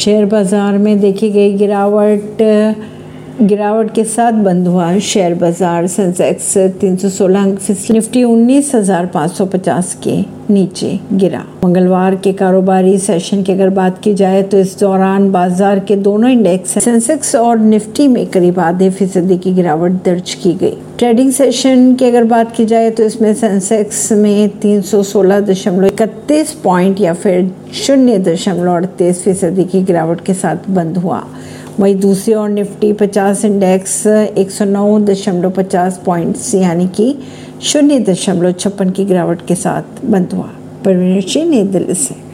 Share बाज़ार में देखी गई गिरावट गिरावट के साथ बंद हुआ शेयर बाज़ार सेंसेक्स 316 अंक निफ्टी 19,550 के नीचे गिरा। मंगलवार के कारोबारी सेशन की अगर बात की जाए तो इस दौरान बाज़ार के दोनों इंडेक्स सेंसेक्स और निफ्टी में करीब आधे फ़ीसदी की गिरावट दर्ज की गई। ट्रेडिंग सेशन की अगर बात की जाए तो इसमें सेंसेक्स में तीन सौ पॉइंट या फिर शून्य दशमलव अड़तीस फ़ीसदी की गिरावट के साथ बंद हुआ। वहीं दूसरी ओर निफ्टी 50 इंडेक्स एक सौ नौ दशमलव पचास पॉइंट्स, यानी कि शून्य दशमलव छप्पन की गिरावट के साथ बंद हुआ। परवीन नई दिल्ली से।